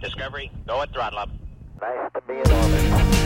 Discovery, go at throttle up. Nice to be in orbit.